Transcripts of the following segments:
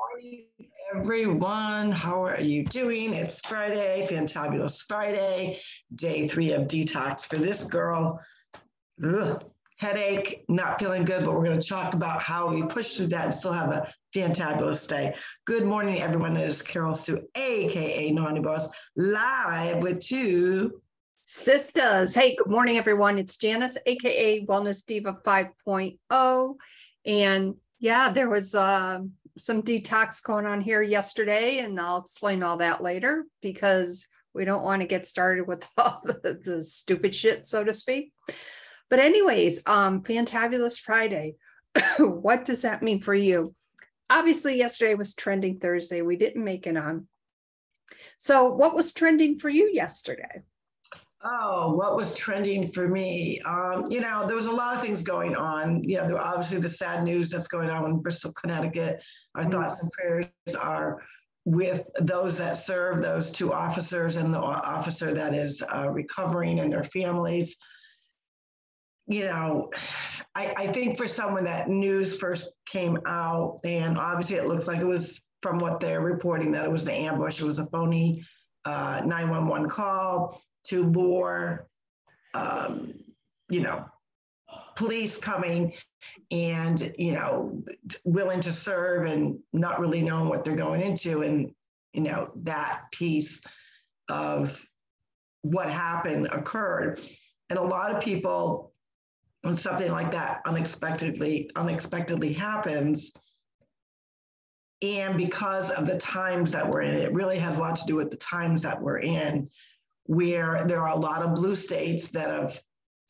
morning, everyone. How are you doing? It's Friday, fantabulous Friday, day three of detox for this girl. Ugh, headache, not feeling good, but we're going to talk about how we push through that and still have a fantabulous day. Good morning, everyone. It is Carol Sue, aka Naughty Boss, live with two sisters. Hey, good morning, everyone. It's Janice, aka Wellness Diva 5.0. And yeah, there was uh, some detox going on here yesterday, and I'll explain all that later because we don't want to get started with all the, the stupid shit, so to speak. But anyways, um, fantabulous Friday. what does that mean for you? Obviously, yesterday was trending Thursday. We didn't make it on. So, what was trending for you yesterday? Oh, what was trending for me? Um, you know, there was a lot of things going on. You know, there obviously the sad news that's going on in Bristol, Connecticut. Our mm-hmm. thoughts and prayers are with those that serve those two officers and the officer that is uh, recovering and their families. You know, I, I think for someone that news first came out, and obviously it looks like it was from what they're reporting that it was an ambush, it was a phony uh, 911 call to lure, um, you know, police coming and, you know, willing to serve and not really knowing what they're going into. And, you know, that piece of what happened occurred. And a lot of people, when something like that unexpectedly, unexpectedly happens, and because of the times that we're in, it really has a lot to do with the times that we're in where there are a lot of blue states that have,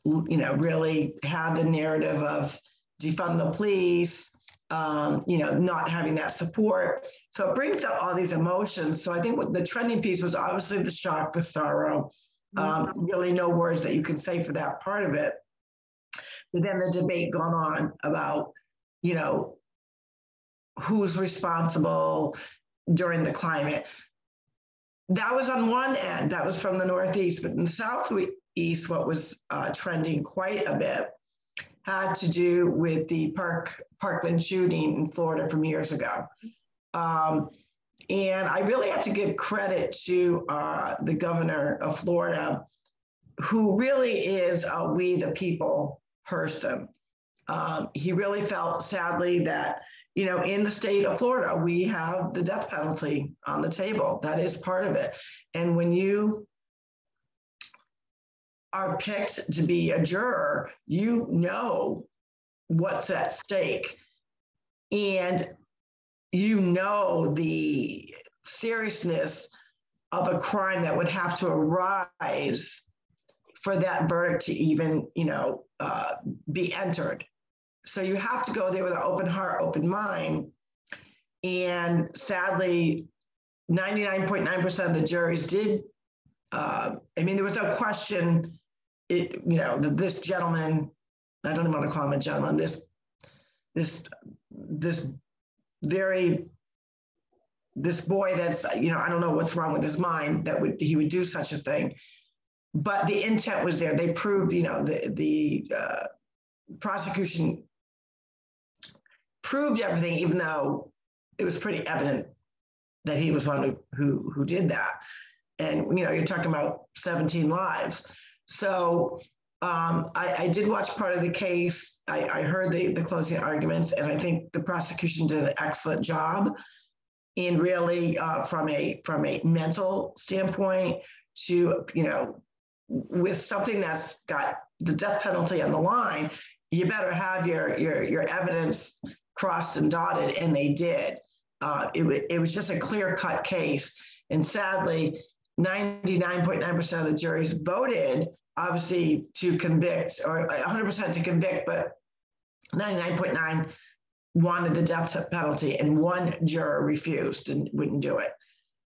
you know, really had the narrative of defund the police, um, you know, not having that support. So it brings up all these emotions. So I think what the trending piece was obviously the shock, the sorrow, um, mm-hmm. really no words that you can say for that part of it. But then the debate gone on about, you know, who's responsible during the climate that was on one end, that was from the Northeast, but in the Southeast, what was uh, trending quite a bit had to do with the Park Parkland shooting in Florida from years ago. Um, and I really have to give credit to uh, the governor of Florida, who really is a we the people person. Um, he really felt sadly that you know, in the state of Florida, we have the death penalty on the table. That is part of it. And when you are picked to be a juror, you know what's at stake. And you know the seriousness of a crime that would have to arise for that verdict to even, you know, uh, be entered. So you have to go there with an open heart, open mind. And sadly, 99.9% of the juries did. Uh, I mean, there was no question. It, you know, this gentleman, I don't even want to call him a gentleman. This, this, this very, this boy that's, you know, I don't know what's wrong with his mind that would he would do such a thing, but the intent was there. They proved, you know, the the uh, prosecution proved everything, even though it was pretty evident that he was one who, who, who did that. And, you know, you're talking about 17 lives. So um, I, I, did watch part of the case. I, I, heard the, the closing arguments, and I think the prosecution did an excellent job in really uh, from a from a mental standpoint to you know with something that's got the death penalty on the line, you better have your your your evidence crossed and dotted, and they did. Uh, it, it was just a clear cut case. And sadly, 99.9% of the juries voted, obviously, to convict, or 100% to convict, but 99.9 wanted the death penalty, and one juror refused and wouldn't do it.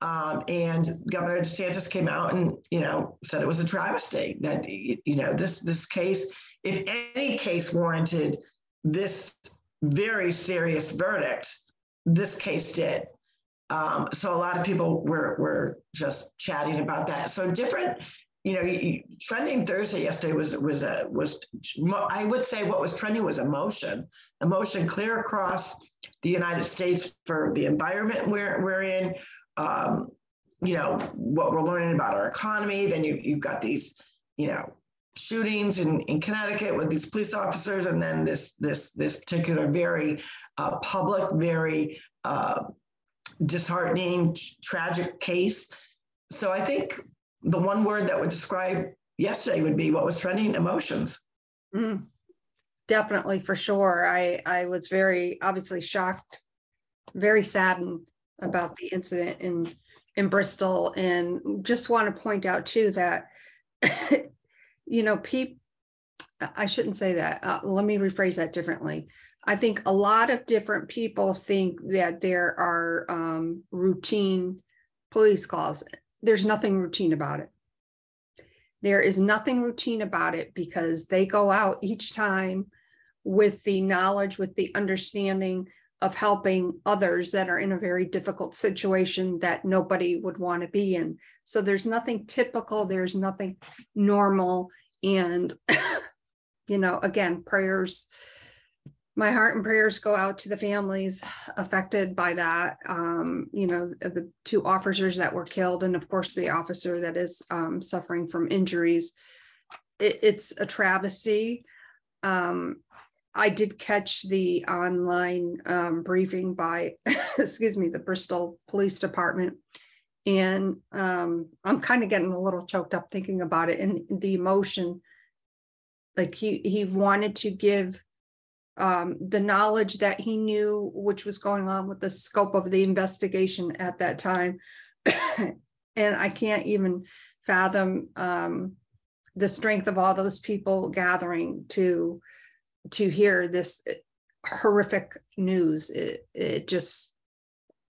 Um, and Governor DeSantis came out and you know said it was a travesty that you know this this case, if any case warranted this very serious verdict. This case did. Um, so a lot of people were, were just chatting about that. So different you know, trending Thursday yesterday was was a was I would say what was trending was emotion, emotion clear across the United States for the environment we're we're in. Um, you know what we're learning about our economy. Then you you've got these you know shootings in, in Connecticut with these police officers, and then this this this particular very uh, public, very uh, disheartening, tragic case. So I think the one word that would describe yesterday would be what was trending emotions. Mm, definitely, for sure. I I was very obviously shocked, very saddened about the incident in in Bristol, and just want to point out too that you know people. I shouldn't say that. Uh, let me rephrase that differently. I think a lot of different people think that there are um, routine police calls there's nothing routine about it. There is nothing routine about it because they go out each time with the knowledge, with the understanding of helping others that are in a very difficult situation that nobody would want to be in. So there's nothing typical, there's nothing normal. And, you know, again, prayers my heart and prayers go out to the families affected by that. Um, you know, the two officers that were killed, and of course, the officer that is um, suffering from injuries. It, it's a travesty. Um, I did catch the online um, briefing by, excuse me, the Bristol Police Department. And um, I'm kind of getting a little choked up thinking about it and the emotion. Like he he wanted to give um, the knowledge that he knew which was going on with the scope of the investigation at that time. and I can't even fathom um, the strength of all those people gathering to to hear this horrific news. It, it just,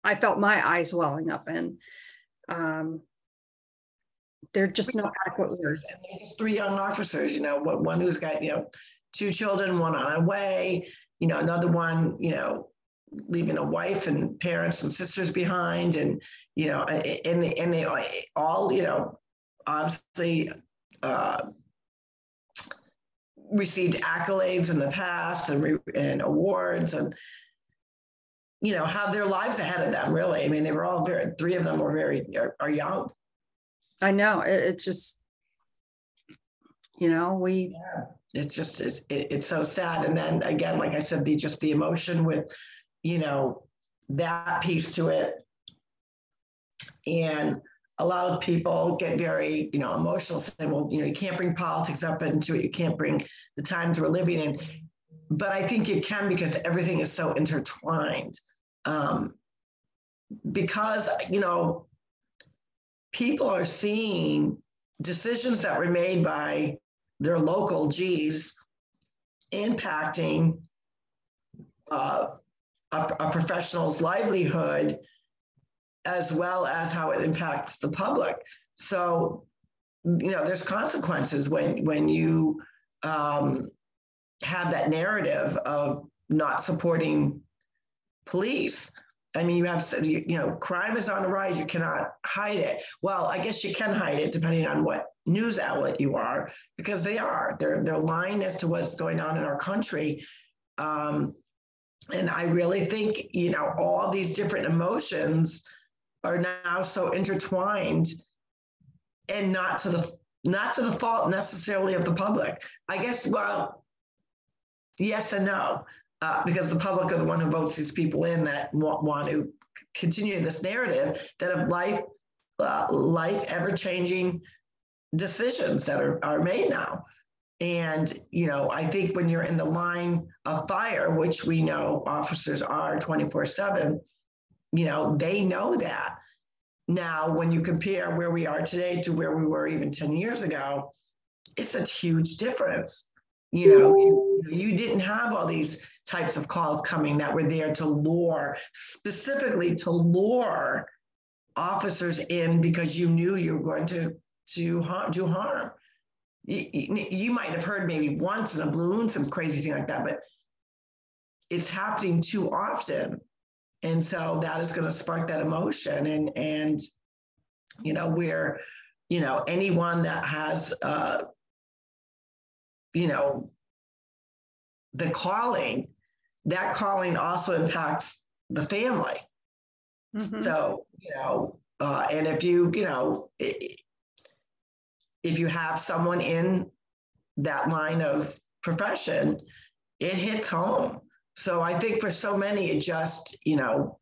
I felt my eyes welling up and um, there are just no adequate words. Three young officers, you know, one who's got, you know, two children, one on a way, you know, another one, you know, leaving a wife and parents and sisters behind and you know and they, and they all you know obviously uh, received accolades in the past and, re- and awards and you know have their lives ahead of them really. I mean they were all very three of them were very are, are young. I know. It, it's just you know we yeah. It's just it's, it, it's so sad. And then again like i said the just the emotion with you know that piece to it. And a lot of people get very you know emotional saying well you know you can't bring politics up into it. You can't bring the times we're living in. But i think you can because everything is so intertwined um, because you know people are seeing decisions that were made by their local G's impacting uh, a, a professional's livelihood as well as how it impacts the public. So, you know, there's consequences when when you um, have that narrative of not supporting police. I mean, you have, you, you know, crime is on the rise. You cannot hide it. Well, I guess you can hide it depending on what news outlet you are, because they are. They're they're lying as to what's going on in our country. Um, and I really think, you know, all these different emotions are now so intertwined and not to the not to the fault necessarily of the public. I guess, well, yes and no, uh, because the public are the one who votes these people in that want, want to continue this narrative that of life, uh, life ever changing decisions that are, are made now. And, you know, I think when you're in the line of fire, which we know officers are 24 7, you know, they know that. Now, when you compare where we are today to where we were even 10 years ago, it's a huge difference. You know, you, you didn't have all these types of calls coming that were there to lure, specifically to lure officers in because you knew you were going to to harm, do harm. You, you, might have heard maybe once in a balloon some crazy thing like that, but it's happening too often, and so that is going to spark that emotion. And and you know we're you know, anyone that has, uh, you know, the calling, that calling also impacts the family. Mm-hmm. So, you know, uh, and if you, you know, if you have someone in that line of profession, it hits home. So I think for so many, it just, you know,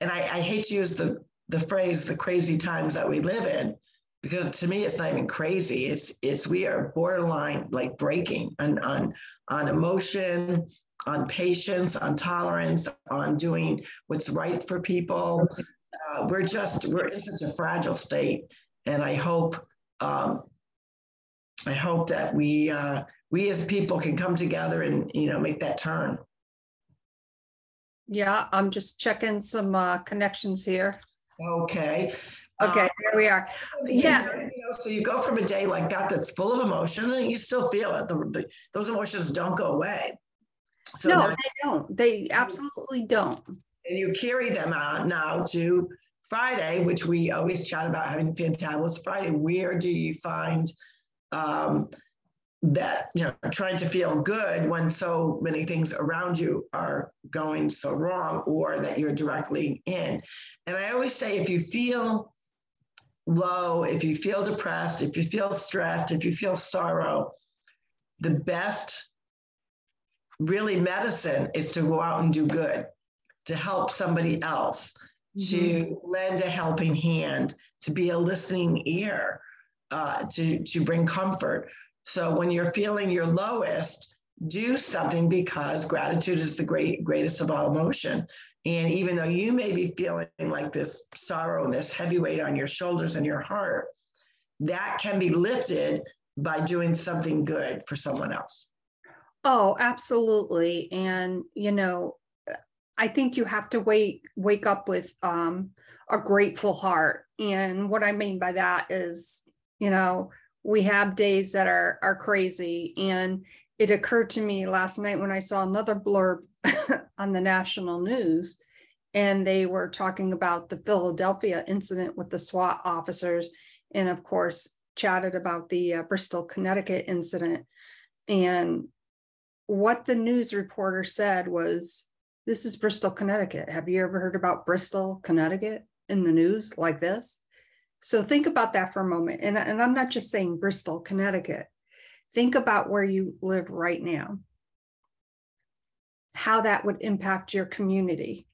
and I, I hate to use the the phrase the crazy times that we live in, because to me it's not even crazy. It's it's we are borderline like breaking on on on emotion, on patience, on tolerance, on doing what's right for people. Uh, we're just we're in such a fragile state, and I hope um, I hope that we uh, we as people can come together and you know make that turn. Yeah, I'm just checking some uh, connections here. Okay. Okay, um, there we are. Yeah. You know, so you go from a day like that that's full of emotion and you still feel it. The, the, those emotions don't go away. So no, now, they don't. They absolutely don't. And you carry them out now to Friday, which we always chat about having Fantabulous Friday. Where do you find um, that you know trying to feel good when so many things around you are going so wrong or that you're directly in and i always say if you feel low if you feel depressed if you feel stressed if you feel sorrow the best really medicine is to go out and do good to help somebody else mm-hmm. to lend a helping hand to be a listening ear uh, to to bring comfort so when you're feeling your lowest, do something because gratitude is the great greatest of all emotion. And even though you may be feeling like this sorrow, and this heavy weight on your shoulders and your heart, that can be lifted by doing something good for someone else. Oh, absolutely. And you know, I think you have to wake wake up with um, a grateful heart. And what I mean by that is, you know, we have days that are are crazy and it occurred to me last night when i saw another blurb on the national news and they were talking about the philadelphia incident with the swat officers and of course chatted about the uh, bristol connecticut incident and what the news reporter said was this is bristol connecticut have you ever heard about bristol connecticut in the news like this so think about that for a moment. And, and I'm not just saying Bristol, Connecticut. Think about where you live right now, how that would impact your community.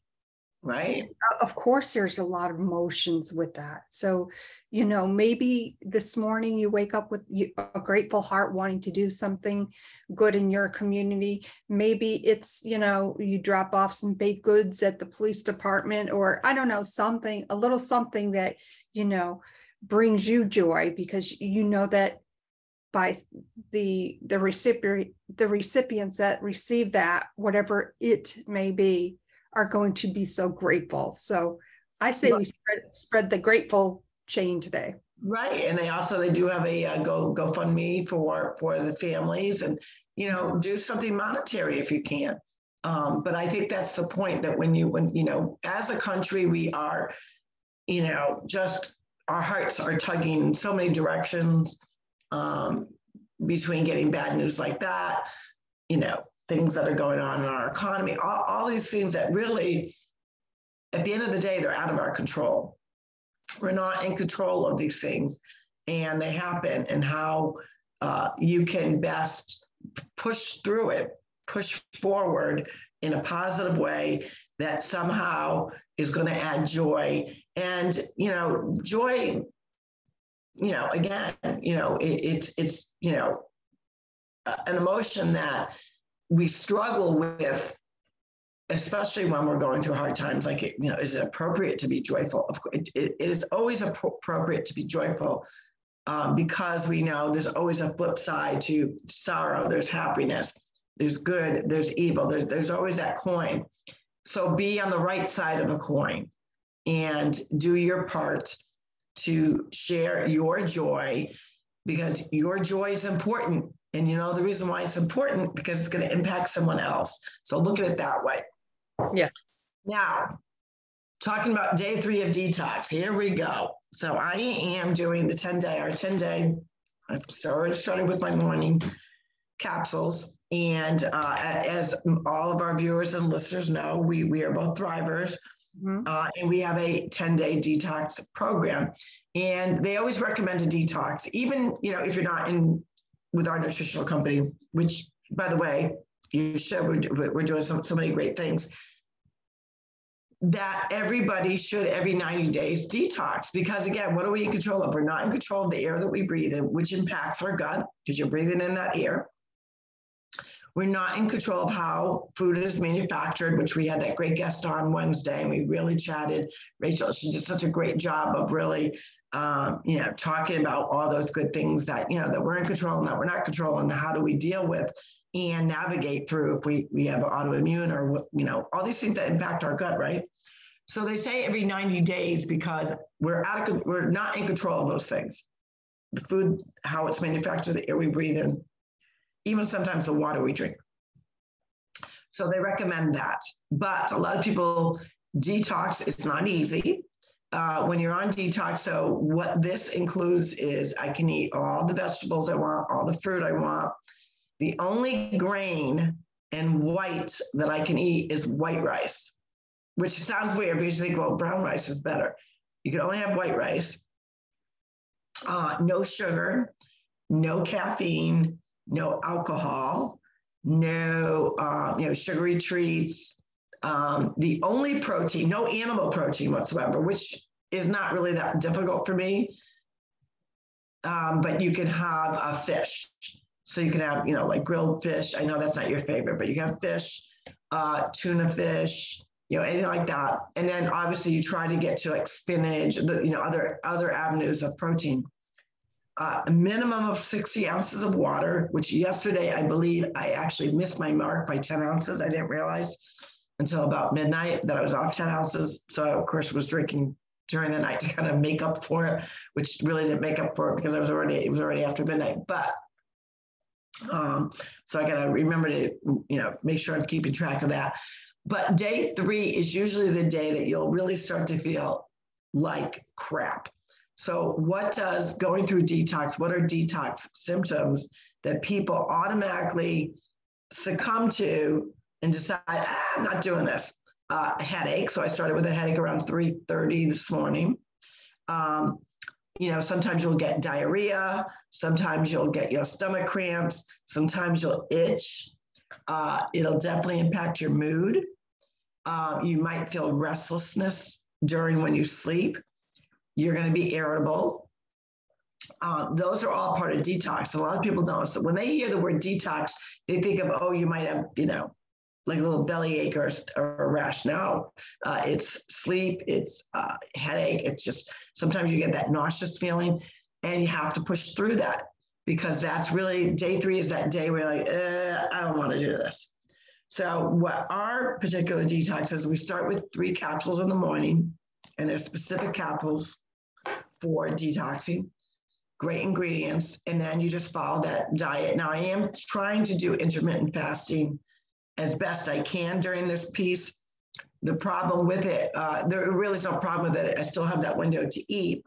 Right. Of course, there's a lot of emotions with that. So, you know, maybe this morning you wake up with a grateful heart wanting to do something good in your community. Maybe it's, you know, you drop off some baked goods at the police department, or I don't know, something, a little something that you know brings you joy because you know that by the the recipient the recipients that receive that whatever it may be are going to be so grateful. So i say we spread, spread the grateful chain today. Right and they also they do have a uh, go gofundme for for the families and you know do something monetary if you can. Um, but i think that's the point that when you when you know as a country we are you know, just our hearts are tugging in so many directions um, between getting bad news like that, you know, things that are going on in our economy, all, all these things that really, at the end of the day, they're out of our control. We're not in control of these things, and they happen, and how uh, you can best push through it, push forward in a positive way that somehow is going to add joy and you know joy you know again you know it, it's it's you know an emotion that we struggle with especially when we're going through hard times like it, you know is it appropriate to be joyful? Of course it, it is always appropriate to be joyful um, because we know there's always a flip side to sorrow there's happiness there's good there's evil there's, there's always that coin. So be on the right side of the coin and do your part to share your joy because your joy is important. And you know the reason why it's important because it's going to impact someone else. So look at it that way. Yeah. Now, talking about day three of detox. Here we go. So I am doing the 10 day, or 10 day. I've already started with my morning capsules. And uh, as all of our viewers and listeners know, we, we are both thrivers. Mm-hmm. Uh, and we have a 10 day detox program. And they always recommend a detox, even you know if you're not in with our nutritional company, which by the way, you should. We're, we're doing so, so many great things that everybody should every 90 days detox because again what are we in control of we're not in control of the air that we breathe in which impacts our gut because you're breathing in that air we're not in control of how food is manufactured which we had that great guest on wednesday and we really chatted. Rachel she did such a great job of really um, you know talking about all those good things that you know that we're in control and that we're not controlling how do we deal with and navigate through if we we have autoimmune or you know all these things that impact our gut right? So they say every 90 days because we're out of we're not in control of those things. The food how it's manufactured the air we breathe in even sometimes the water we drink. So they recommend that. But a lot of people detox it's not easy. Uh, when you're on detox so what this includes is i can eat all the vegetables i want all the fruit i want. The only grain and white that I can eat is white rice, which sounds weird because you think, well, brown rice is better. You can only have white rice, uh, no sugar, no caffeine, no alcohol, no uh, you know sugary treats. Um, the only protein, no animal protein whatsoever, which is not really that difficult for me. Um, but you can have a fish. So you can have, you know, like grilled fish. I know that's not your favorite, but you can have fish, uh, tuna fish, you know, anything like that. And then obviously you try to get to like spinach, the, you know, other other avenues of protein. Uh, a minimum of 60 ounces of water, which yesterday I believe I actually missed my mark by 10 ounces. I didn't realize until about midnight that I was off 10 ounces. So I, of course was drinking during the night to kind of make up for it, which really didn't make up for it because I was already it was already after midnight. But um, so I got to remember to, you know, make sure I'm keeping track of that. But day three is usually the day that you'll really start to feel like crap. So, what does going through detox, what are detox symptoms that people automatically succumb to and decide, ah, I'm not doing this? Uh, headache. So, I started with a headache around 3:30 this morning. Um, you know, sometimes you'll get diarrhea, sometimes you'll get your stomach cramps, sometimes you'll itch. Uh, it'll definitely impact your mood. Uh, you might feel restlessness during when you sleep. You're going to be irritable. Uh, those are all part of detox. A lot of people don't. So when they hear the word detox, they think of, oh, you might have, you know, like a little belly ache or, or a rash. No, uh, it's sleep, it's uh, headache. It's just sometimes you get that nauseous feeling, and you have to push through that because that's really day three is that day where like, I don't want to do this. So, what our particular detox is, we start with three capsules in the morning, and there's specific capsules for detoxing. Great ingredients, and then you just follow that diet. Now, I am trying to do intermittent fasting as best I can during this piece. The problem with it, uh, there really is no problem with it. I still have that window to eat,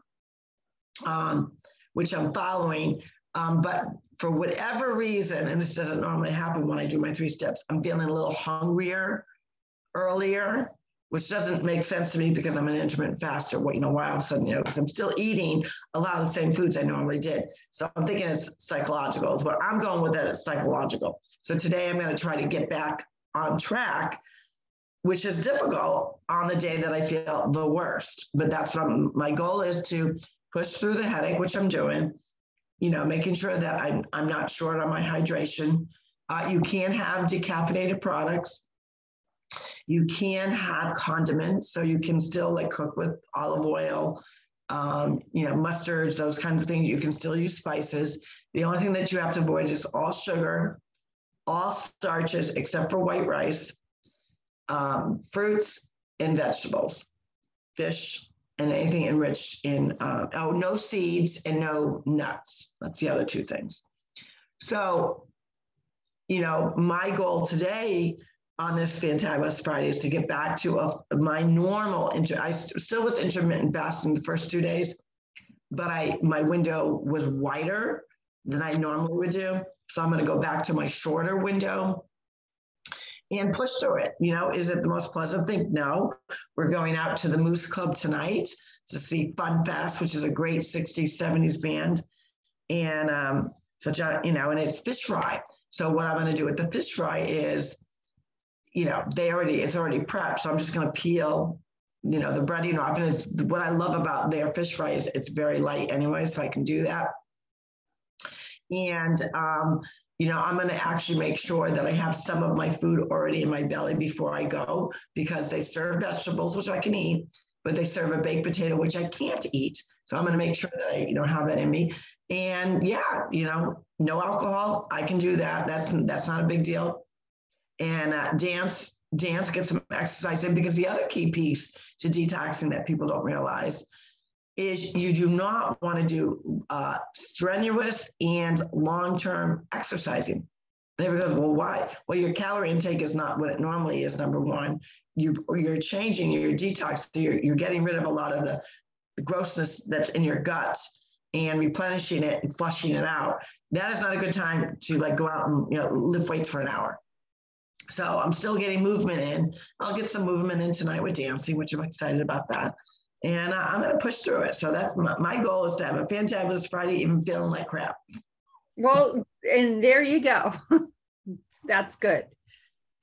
um, which I'm following. Um, but for whatever reason, and this doesn't normally happen when I do my three steps, I'm feeling a little hungrier earlier, which doesn't make sense to me because I'm an intermittent faster. What you know, why all of a sudden, you know, because I'm still eating a lot of the same foods I normally did. So I'm thinking it's psychological. Is what I'm going with it. It's psychological. So today I'm going to try to get back on track, which is difficult on the day that I feel the worst. But that's what my goal is to push through the headache, which I'm doing. You know, making sure that I'm I'm not short on my hydration. Uh, you can have decaffeinated products. You can have condiments, so you can still like cook with olive oil, um, you know, mustards, those kinds of things. You can still use spices. The only thing that you have to avoid is all sugar all starches except for white rice, um, fruits and vegetables, fish, and anything enriched in, uh, oh, no seeds and no nuts. That's the other two things. So, you know, my goal today on this fantabulous Friday is to get back to a, my normal. Inter- I still was intermittent fasting the first two days, but I my window was wider than I normally would do. So I'm going to go back to my shorter window and push through it. You know, is it the most pleasant thing? No. We're going out to the Moose Club tonight to see Fun Fast, which is a great 60s, 70s band. And um, so, you know, and it's fish fry. So what I'm going to do with the fish fry is, you know, they already, it's already prepped. So I'm just going to peel, you know, the breading off. And it's what I love about their fish fry is it's very light anyway, so I can do that. And um, you know, I'm going to actually make sure that I have some of my food already in my belly before I go because they serve vegetables, which I can eat, but they serve a baked potato, which I can't eat. So I'm going to make sure that I, you know, have that in me. And yeah, you know, no alcohol. I can do that. That's that's not a big deal. And uh, dance, dance, get some exercise in because the other key piece to detoxing that people don't realize is you do not want to do uh, strenuous and long-term exercising. And everybody goes, well, why? Well, your calorie intake is not what it normally is. Number one, you you're changing your detox. You're, you're getting rid of a lot of the, the grossness that's in your guts and replenishing it and flushing it out. That is not a good time to like go out and you know lift weights for an hour. So I'm still getting movement in. I'll get some movement in tonight with dancing, which I'm excited about that and I, am going to push through it. So that's my, my goal is to have a fantabulous Friday, even feeling like crap. Well, and there you go. that's good.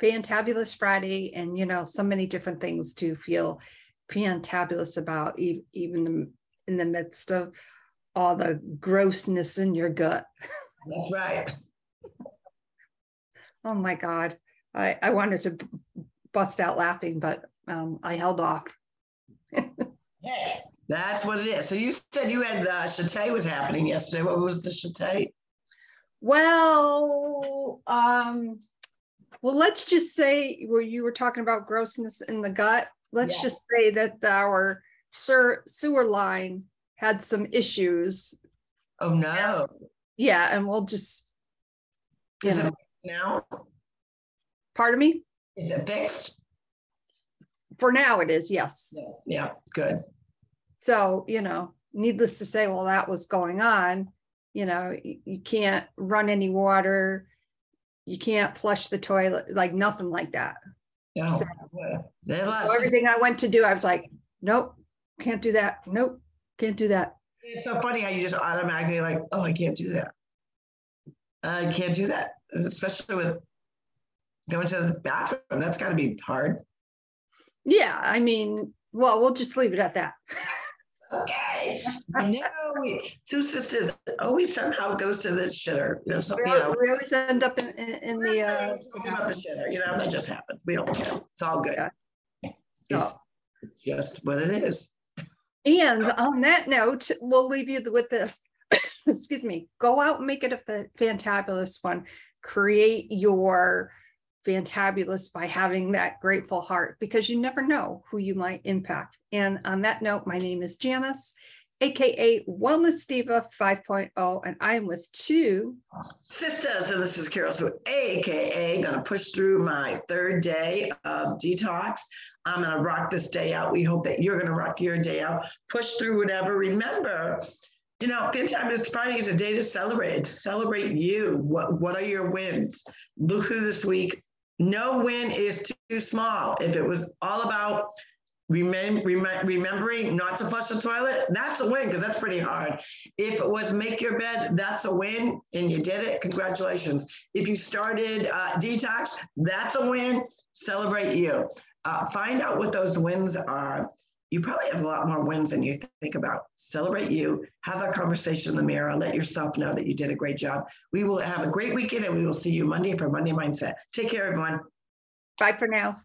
Fantabulous Friday, and you know, so many different things to feel fantabulous about, even in the midst of all the grossness in your gut. That's right. oh my God. I, I wanted to bust out laughing, but um, I held off. Yeah, that's what it is. So you said you had uh, Chate was happening yesterday. What was the Chate? Well, um, well, let's just say where you were talking about grossness in the gut. Let's yeah. just say that our sewer line had some issues. Oh no! yeah, and we'll just is know. it now? Pardon me. Is it fixed? For now, it is, yes. Yeah, yeah, good. So, you know, needless to say, while that was going on, you know, you, you can't run any water, you can't flush the toilet, like nothing like that. Yeah. So, so everything I went to do, I was like, nope, can't do that. Nope, can't do that. It's so funny how you just automatically like, oh, I can't do that. I can't do that, especially with going to the bathroom. That's got to be hard. Yeah, I mean, well, we'll just leave it at that. okay. I know we, two sisters always somehow goes to this shitter. You know, so, we, you know, we always end up in, in, in the uh about the shitter, you know, that just happens. We don't care. It's all good. Yeah. It's just what it is. And on that note, we'll leave you with this. Excuse me. Go out and make it a fantabulous one. Create your fantabulous by having that grateful heart because you never know who you might impact. And on that note, my name is Janice, aka Wellness Diva 5.0, and I am with two sisters. And this is Carol, so aka gonna push through my third day of detox. I'm gonna rock this day out. We hope that you're gonna rock your day out. Push through whatever. Remember, you know, Fantabulous Friday is a day to celebrate, to celebrate you. What what are your wins? Look who this week no win is too small. If it was all about remem- rem- remembering not to flush the toilet, that's a win because that's pretty hard. If it was make your bed, that's a win and you did it. Congratulations. If you started uh, detox, that's a win. Celebrate you. Uh, find out what those wins are. You probably have a lot more wins than you think about. Celebrate you. Have that conversation in the mirror. Let yourself know that you did a great job. We will have a great weekend and we will see you Monday for Monday Mindset. Take care, everyone. Bye for now.